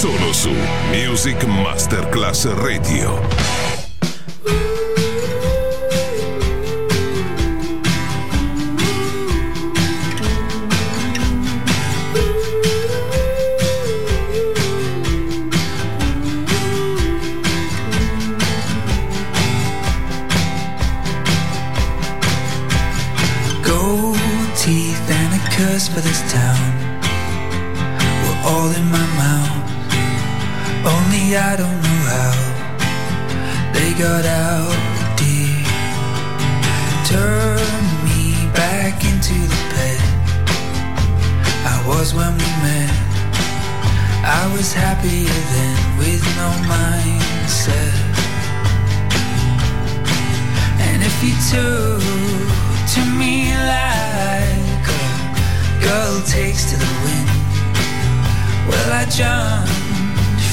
Solo su Music Masterclass Radio. Gold teeth and a curse for this town. We're all in my. I don't know how they got out, dear. Turn me back into the pit I was when we met. I was happier then with no mindset. And if you took to me like a girl takes to the wind, well, I jumped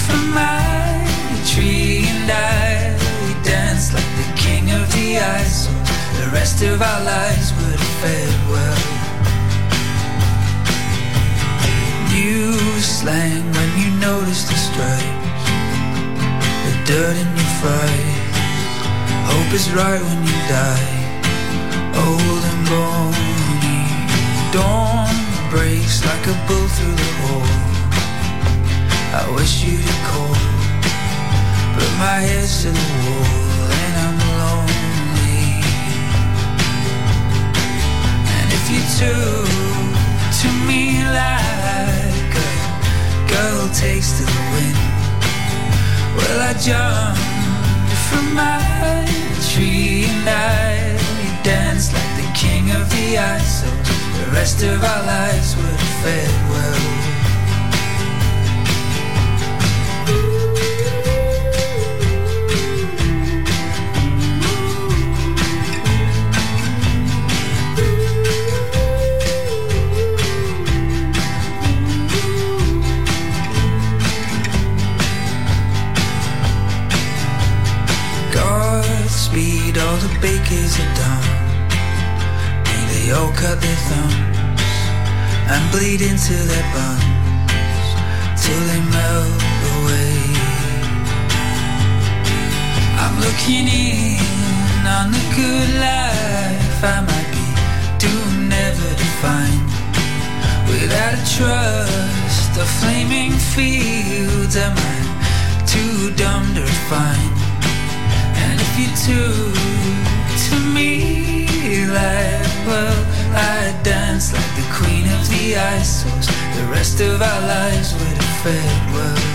from my tree and I danced like the king of the ice. So the rest of our lives would have fared well. New slang when you notice the stripes, the dirt in your. Hope is right when you die, old and bony. Dawn breaks like a bull through the hole. I wish you'd call But my head's to the wall and I'm lonely. And if you took to me like a girl takes to the wind. Well I jumped from my tree and I danced like the king of the ice. So the rest of our lives would have well bakers are done. May they all cut their thumbs and bleed into their buns till they melt away. I'm looking in on the good life I might be doomed never to find. Without a trust of flaming fields, am I too dumb to find? You took to me like, well, I dance like the queen of the ice The rest of our lives would have fared well.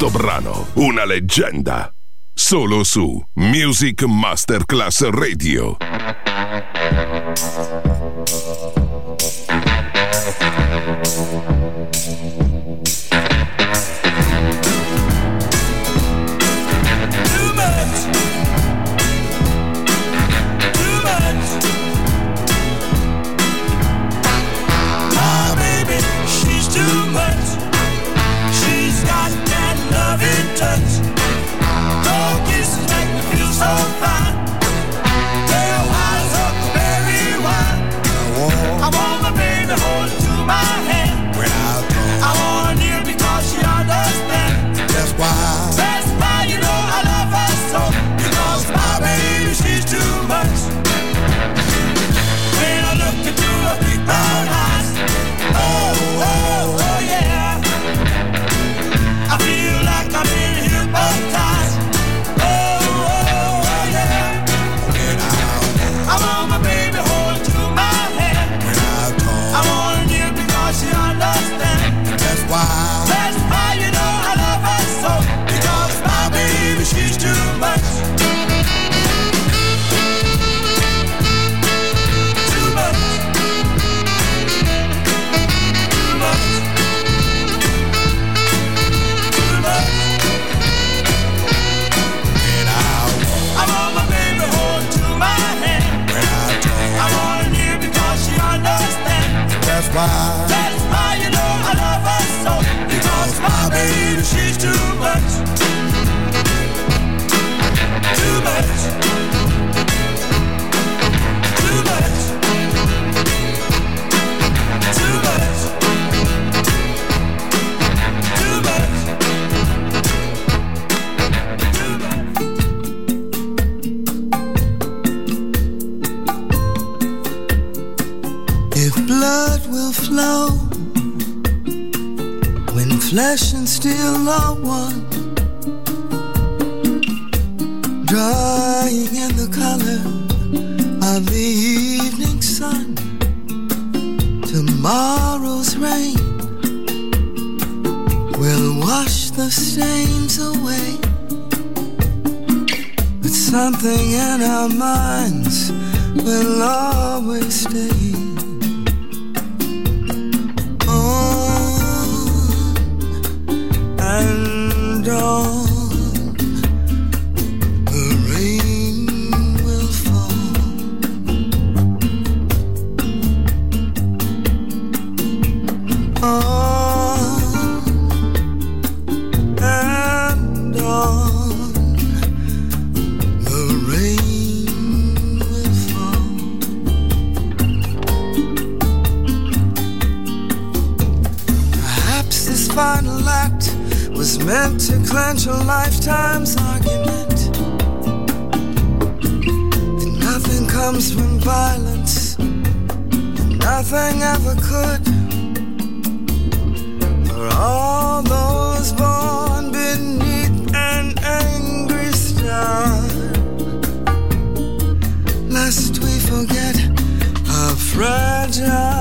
Questo brano, una leggenda. Solo su Music Masterclass Radio. meant to clench a lifetime's argument. And nothing comes from violence, and nothing ever could. For all those born beneath an angry star, lest we forget how fragile.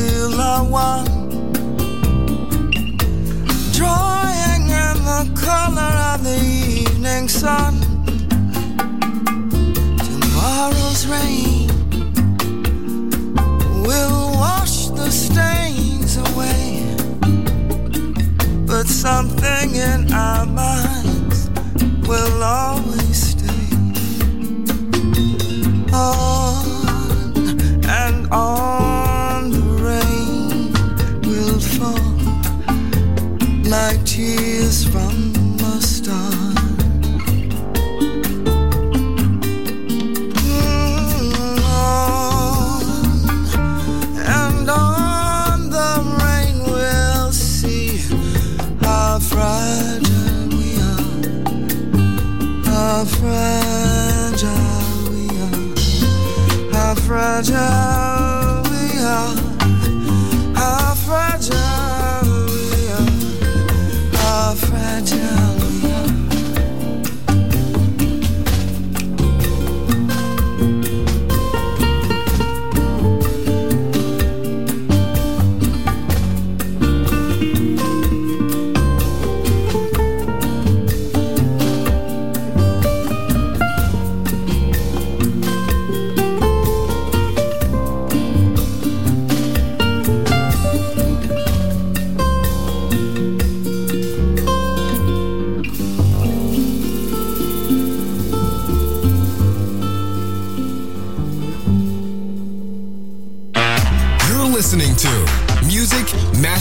Still I want. Drawing in the color of the evening sun. Tomorrow's rain will wash the stains away. But something in our minds will always stay. On and on. 찾아.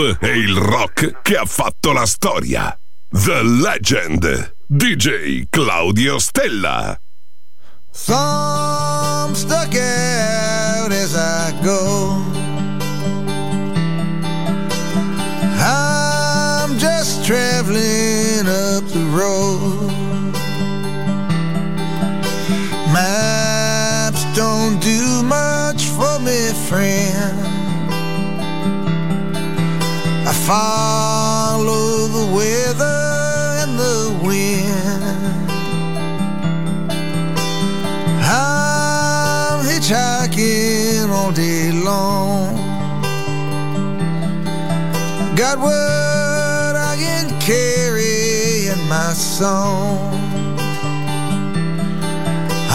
E il rock che ha fatto la storia. The Legend. DJ Claudio Stella. Some stuck out as I go. I'm just traveling up the road. Maps don't do much for me, friend. Follow the weather and the wind. I'm hitchhiking all day long. Got what I can carry in my song.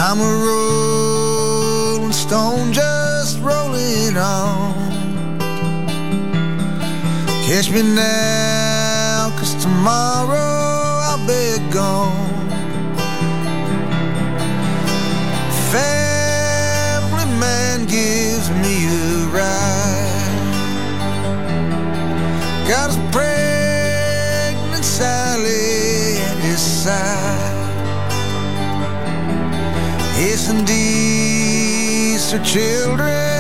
I'm a rolling stone just rolling on. Catch me now, cause tomorrow I'll be gone. Family man gives me a ride. Got his pregnant Sally at his side. Yes, these are children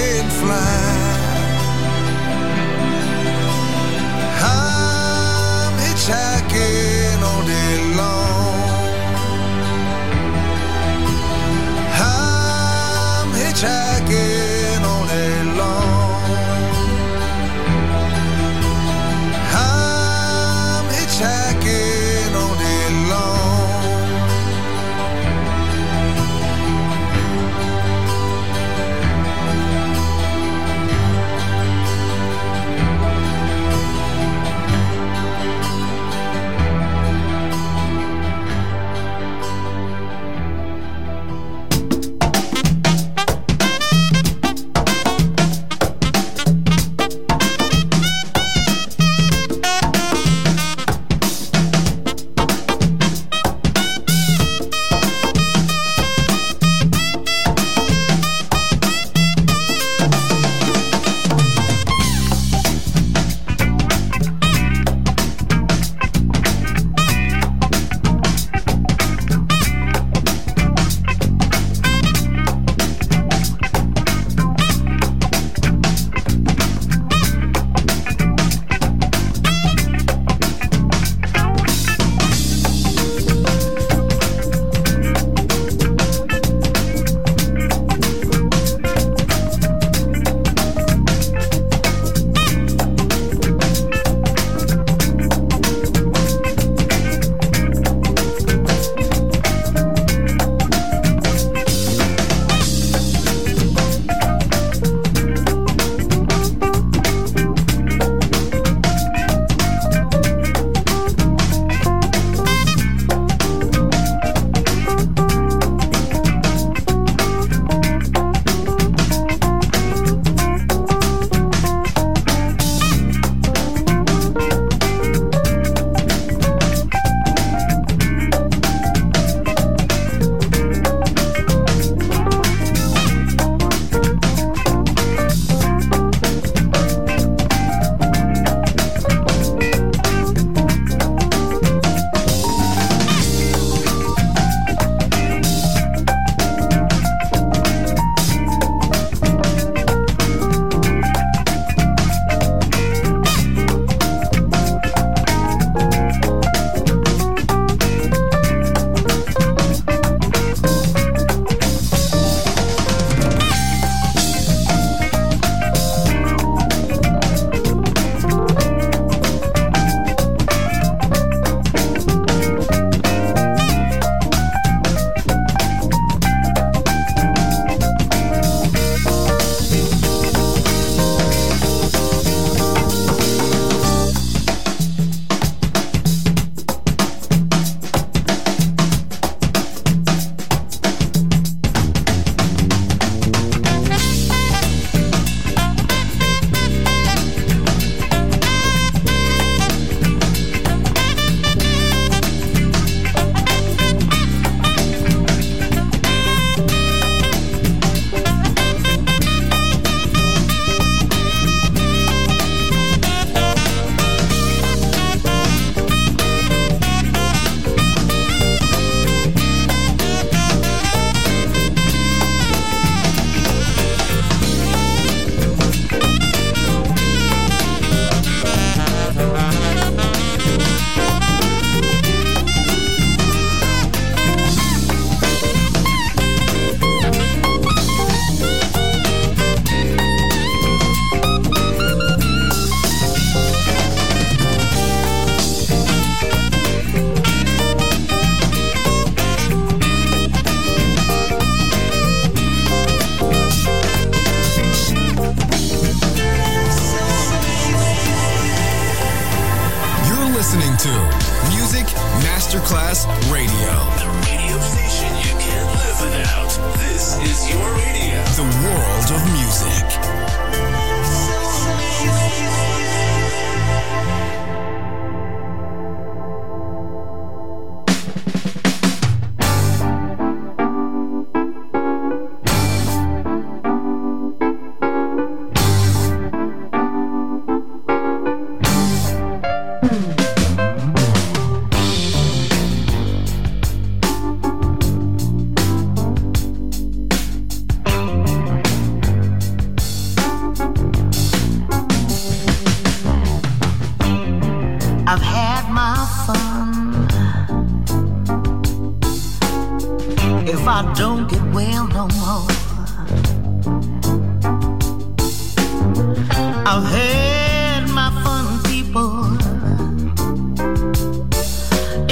can fly.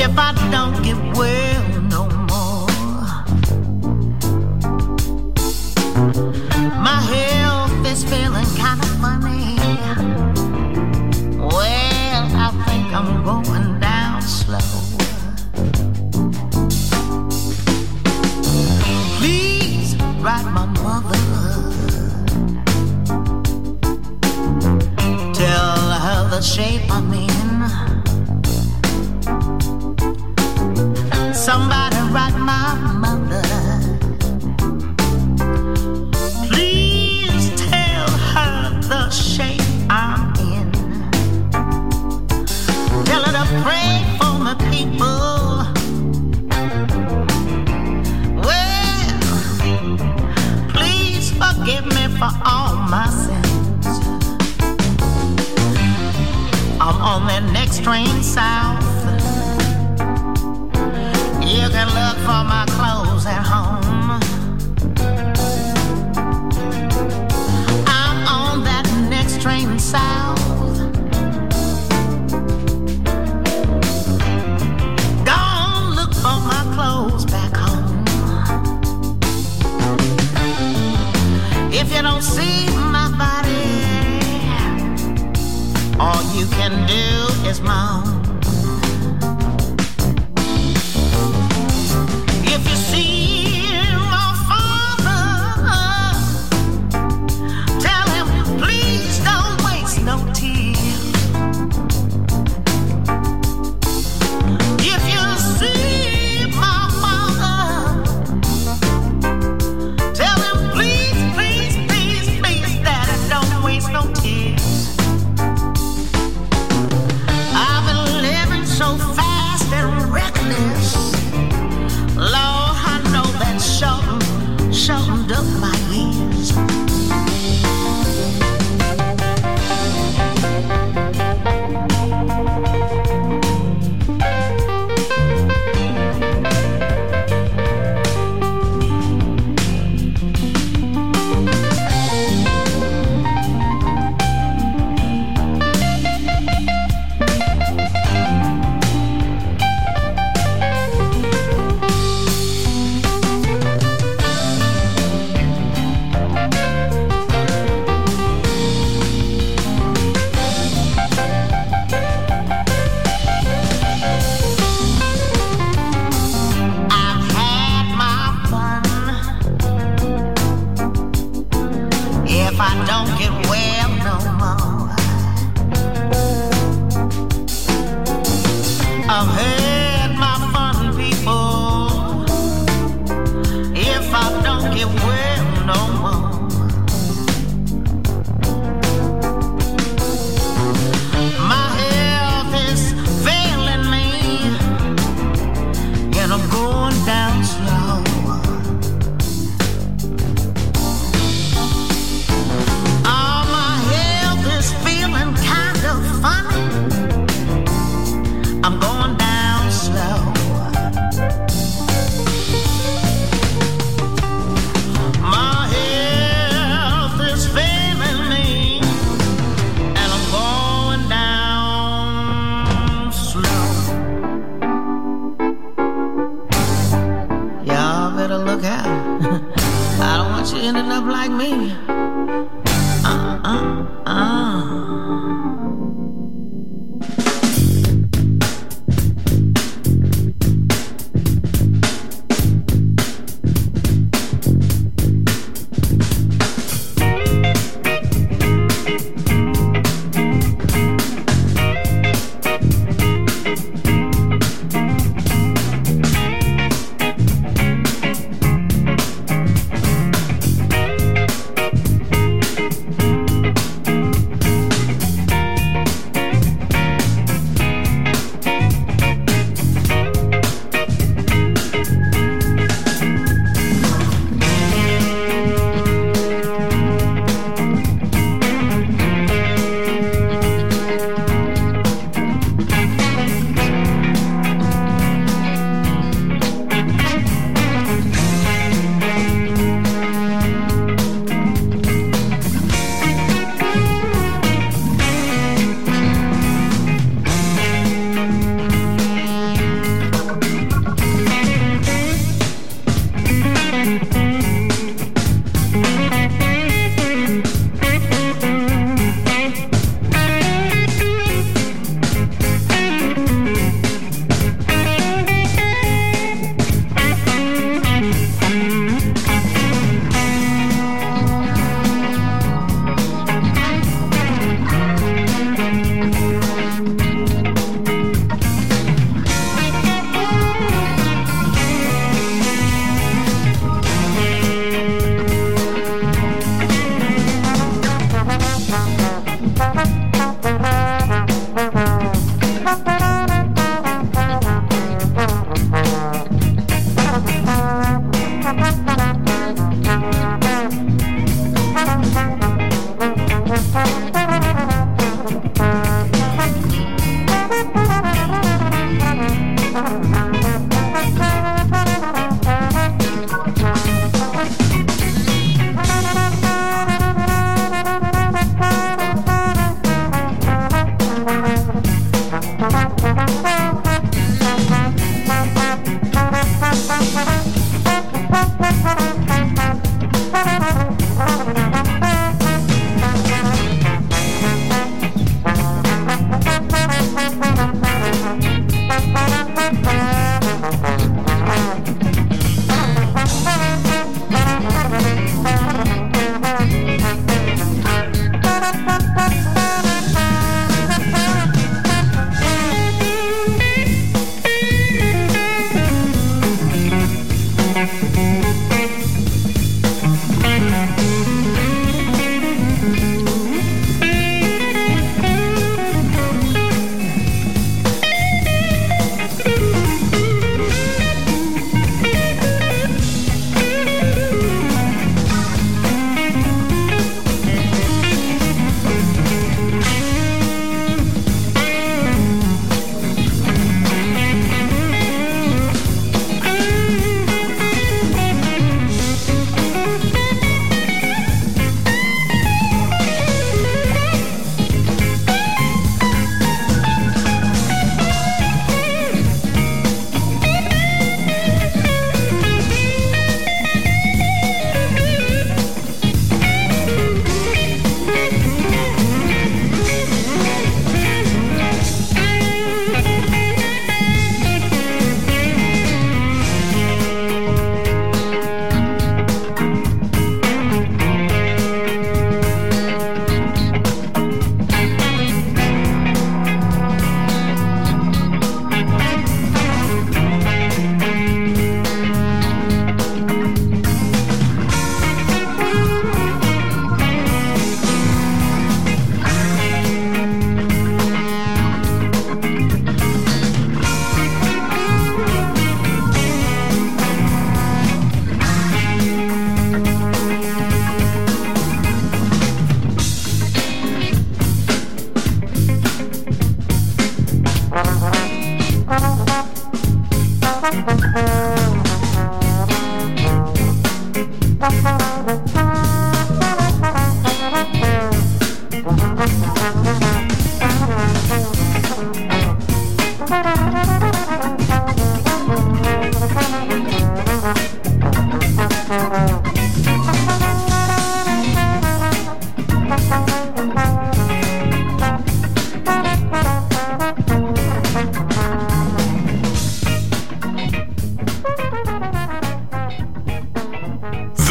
If I don't get well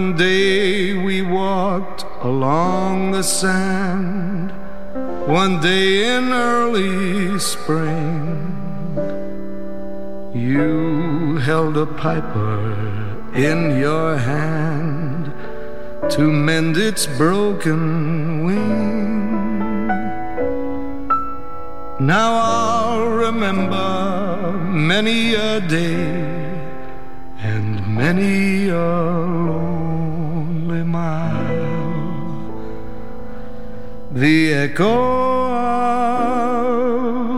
One day we walked along the sand, one day in early spring. You held a piper in your hand to mend its broken wing. Now I'll remember many a day and many a the echo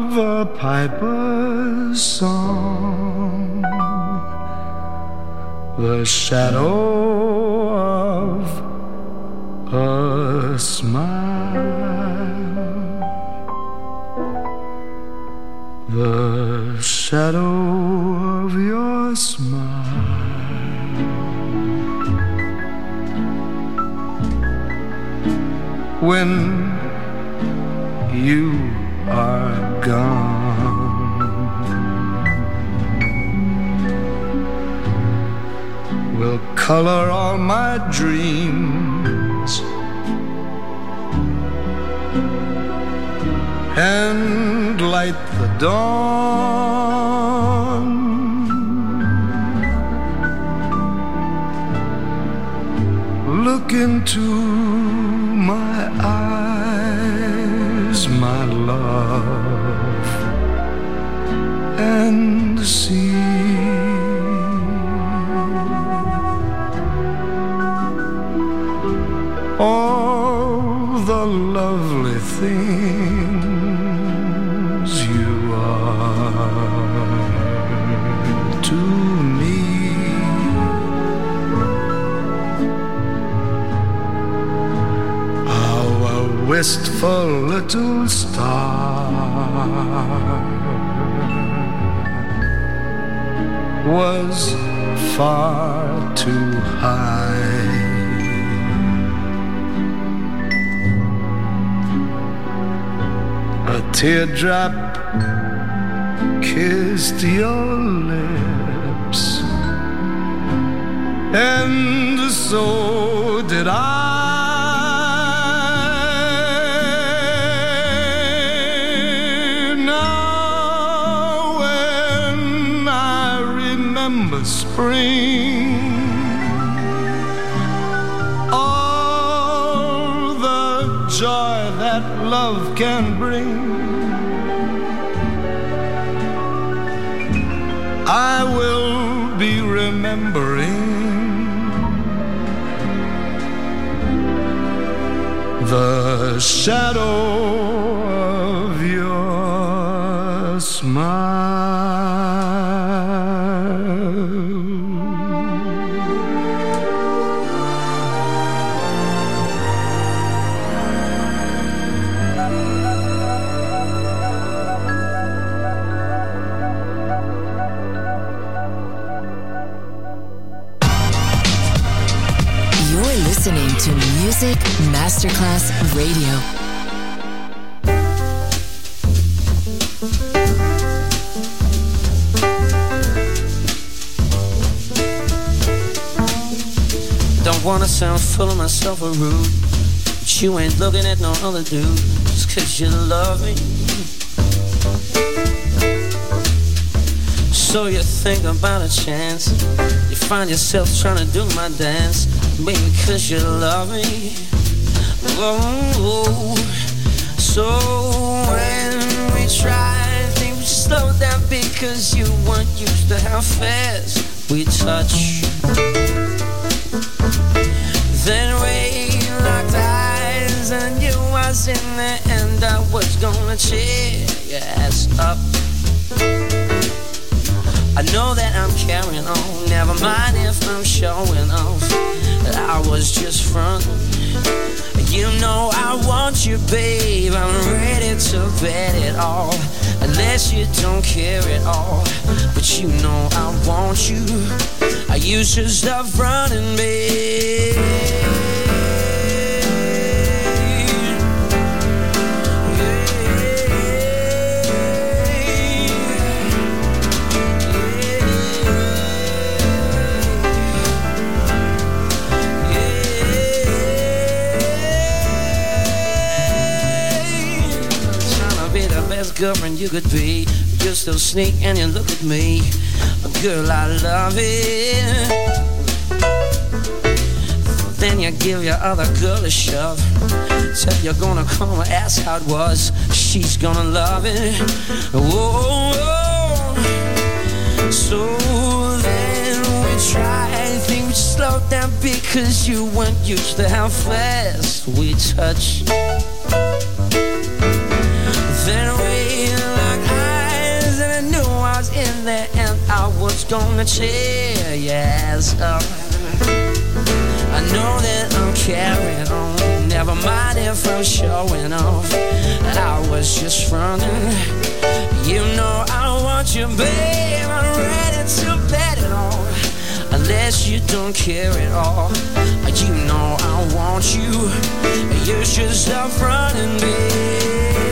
of a piper's song, the shadow of a smile, the shadow of your smile. When you are gone. Will color all my dreams and light the dawn. Look into things you are to me. Our wistful little star was far too high. Teardrop kissed your lips, and so did I. Now, when I remember spring, all the joy that love can bring. Remembering the shadow of your smile. Masterclass Radio. Don't wanna sound full of myself or rude. But you ain't looking at no other dude just cause you love me. So you think about a chance. You find yourself trying to do my dance. Maybe cause you love me. Oh, so when we try, things we slow down because you weren't used to how fast we touch. Then we locked eyes and you was in there and I was gonna cheer your ass up. I know that I'm carrying on, never mind if I'm showing off. I was just front. You know I want you, babe. I'm ready to bet it all. Unless you don't care at all. But you know I want you. I used to stop running, babe. Could be. But you still sneak and you look at me. A girl, I love it. Then you give your other girl a shove. Said you're gonna call her, ask how it was. She's gonna love it. Whoa, whoa. So then we tried, think we slowed down because you weren't used to how fast we touch. I gonna cheer your up. I know that I'm carrying on. Never mind if I'm showing off. I was just fronting. You know I want you, babe. I'm ready to bet it on. unless you don't care at all. You know I want you. You should stop running, babe.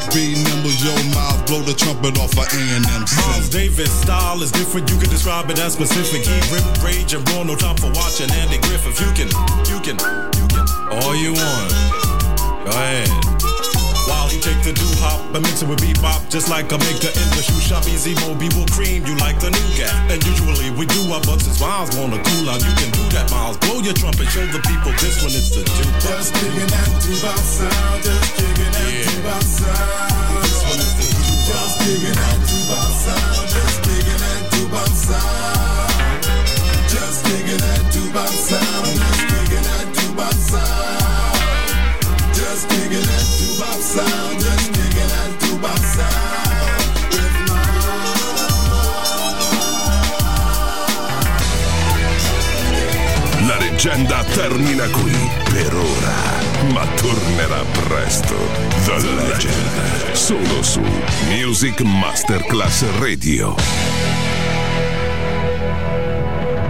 Jack Nimble, yo, mouth, blow the trumpet off of A&M. Miles Davis style is different. You can describe it as specific. He rip, rage, and roll. No time for watching Andy Griffith. You can, you can, you can. All you want. Go ahead. While you take the do hop and mix it with bebop, just like a maker in the shoe shop. Easy Mo Bee will cream you like the new gap. And usually we do our butts since Miles wanna cool out. You can do that, Miles. Blow your trumpet, show the people this one is the juke. Just digging that doo-bop sound, just digging that doo-bop sound. This one is the juke. Just digging that doo-bop sound, just digging that doo-bop sound. Just digging that doo-bop sound, just digging that doo-bop sound. Just La leggenda termina qui per ora, ma tornerà presto. The Legend, solo su Music Masterclass Radio.